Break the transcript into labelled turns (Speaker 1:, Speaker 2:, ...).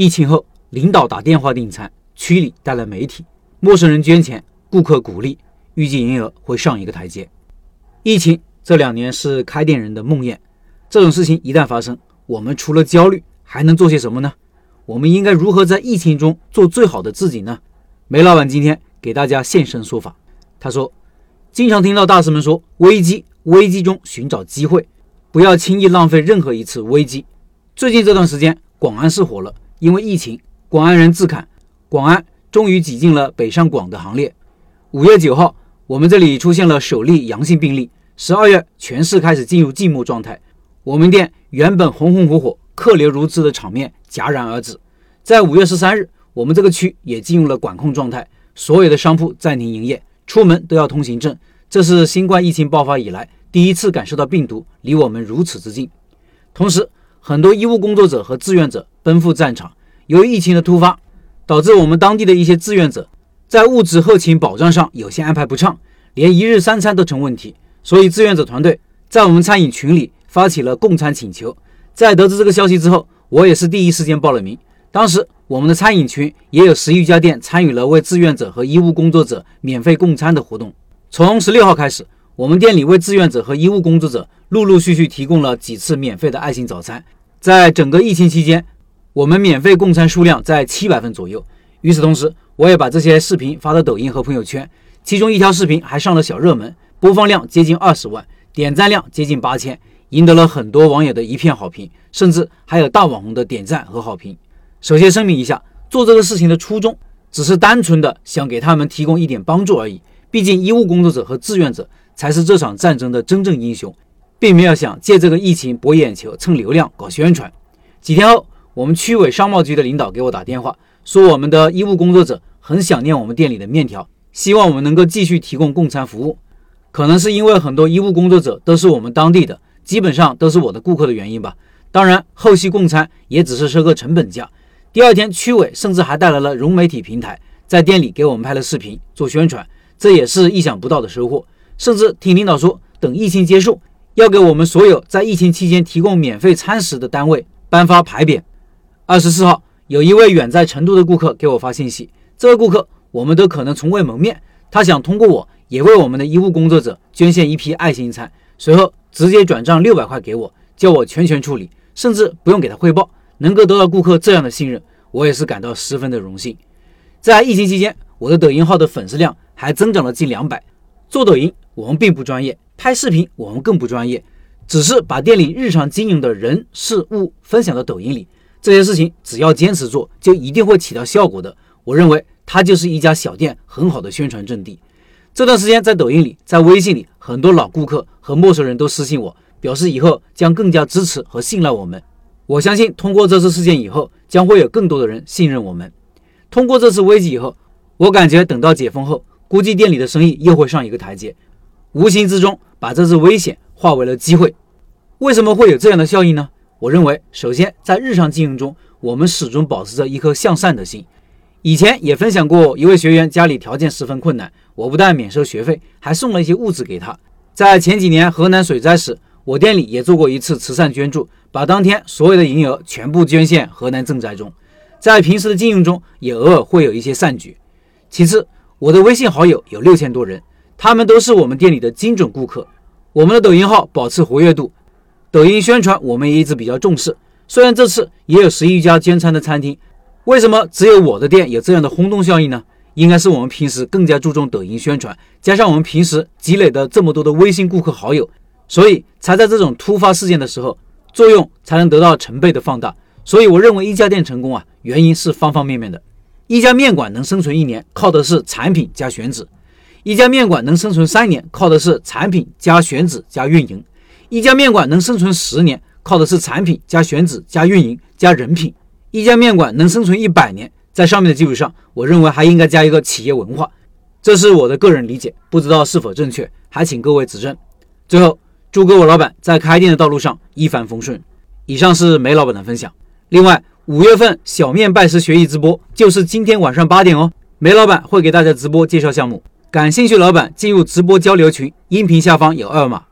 Speaker 1: 疫情后，领导打电话订餐，区里带来媒体，陌生人捐钱，顾客鼓励，预计营业额会上一个台阶。疫情这两年是开店人的梦魇，这种事情一旦发生，我们除了焦虑，还能做些什么呢？我们应该如何在疫情中做最好的自己呢？梅老板今天给大家现身说法。他说：“经常听到大师们说，危机危机中寻找机会，不要轻易浪费任何一次危机。最近这段时间，广安市火了。”因为疫情，广安人自砍，广安终于挤进了北上广的行列。五月九号，我们这里出现了首例阳性病例。十二月，全市开始进入静默状态。我们店原本红红火火、客流如织的场面戛然而止。在五月十三日，我们这个区也进入了管控状态，所有的商铺暂停营业，出门都要通行证。这是新冠疫情爆发以来第一次感受到病毒离我们如此之近。同时，很多医务工作者和志愿者奔赴战场。由于疫情的突发，导致我们当地的一些志愿者在物质后勤保障上有些安排不畅，连一日三餐都成问题。所以志愿者团队在我们餐饮群里发起了供餐请求。在得知这个消息之后，我也是第一时间报了名。当时我们的餐饮群也有十余家店参与了为志愿者和医务工作者免费供餐的活动。从十六号开始，我们店里为志愿者和医务工作者陆陆续续提供了几次免费的爱心早餐。在整个疫情期间，我们免费供餐数量在七百份左右。与此同时，我也把这些视频发到抖音和朋友圈，其中一条视频还上了小热门，播放量接近二十万，点赞量接近八千，赢得了很多网友的一片好评，甚至还有大网红的点赞和好评。首先声明一下，做这个事情的初衷只是单纯的想给他们提供一点帮助而已。毕竟医务工作者和志愿者才是这场战争的真正英雄，并没有想借这个疫情博眼球、蹭流量、搞宣传。几天后。我们区委商贸局的领导给我打电话，说我们的医务工作者很想念我们店里的面条，希望我们能够继续提供供餐服务。可能是因为很多医务工作者都是我们当地的，基本上都是我的顾客的原因吧。当然，后续供餐也只是收个成本价。第二天，区委甚至还带来了融媒体平台，在店里给我们拍了视频做宣传，这也是意想不到的收获。甚至听领导说，等疫情结束，要给我们所有在疫情期间提供免费餐食的单位颁发牌匾。二十四号，有一位远在成都的顾客给我发信息。这位顾客我们都可能从未谋面，他想通过我也为我们的医务工作者捐献一批爱心餐，随后直接转账六百块给我，叫我全权处理，甚至不用给他汇报。能够得到顾客这样的信任，我也是感到十分的荣幸。在疫情期间，我的抖音号的粉丝量还增长了近两百。做抖音我们并不专业，拍视频我们更不专业，只是把店里日常经营的人事物分享到抖音里。这些事情只要坚持做，就一定会起到效果的。我认为它就是一家小店很好的宣传阵地。这段时间在抖音里、在微信里，很多老顾客和陌生人都私信我，表示以后将更加支持和信赖我们。我相信通过这次事件以后，将会有更多的人信任我们。通过这次危机以后，我感觉等到解封后，估计店里的生意又会上一个台阶。无形之中把这次危险化为了机会。为什么会有这样的效应呢？我认为，首先在日常经营中，我们始终保持着一颗向善的心。以前也分享过一位学员家里条件十分困难，我不但免收学费，还送了一些物资给他。在前几年河南水灾时，我店里也做过一次慈善捐助，把当天所有的营业额全部捐献河南赈灾中。在平时的经营中，也偶尔会有一些善举。其次，我的微信好友有六千多人，他们都是我们店里的精准顾客。我们的抖音号保持活跃度。抖音宣传我们也一直比较重视，虽然这次也有十一家兼餐的餐厅，为什么只有我的店有这样的轰动效应呢？应该是我们平时更加注重抖音宣传，加上我们平时积累的这么多的微信顾客好友，所以才在这种突发事件的时候，作用才能得到成倍的放大。所以我认为一家店成功啊，原因是方方面面的。一家面馆能生存一年，靠的是产品加选址；一家面馆能生存三年，靠的是产品加选址加运营。一家面馆能生存十年，靠的是产品加选址加运营加人品；一家面馆能生存一百年，在上面的基础上，我认为还应该加一个企业文化。这是我的个人理解，不知道是否正确，还请各位指正。最后，祝各位老板在开店的道路上一帆风顺。以上是梅老板的分享。另外，五月份小面拜师学艺直播就是今天晚上八点哦，梅老板会给大家直播介绍项目，感兴趣老板进入直播交流群，音频下方有二维码。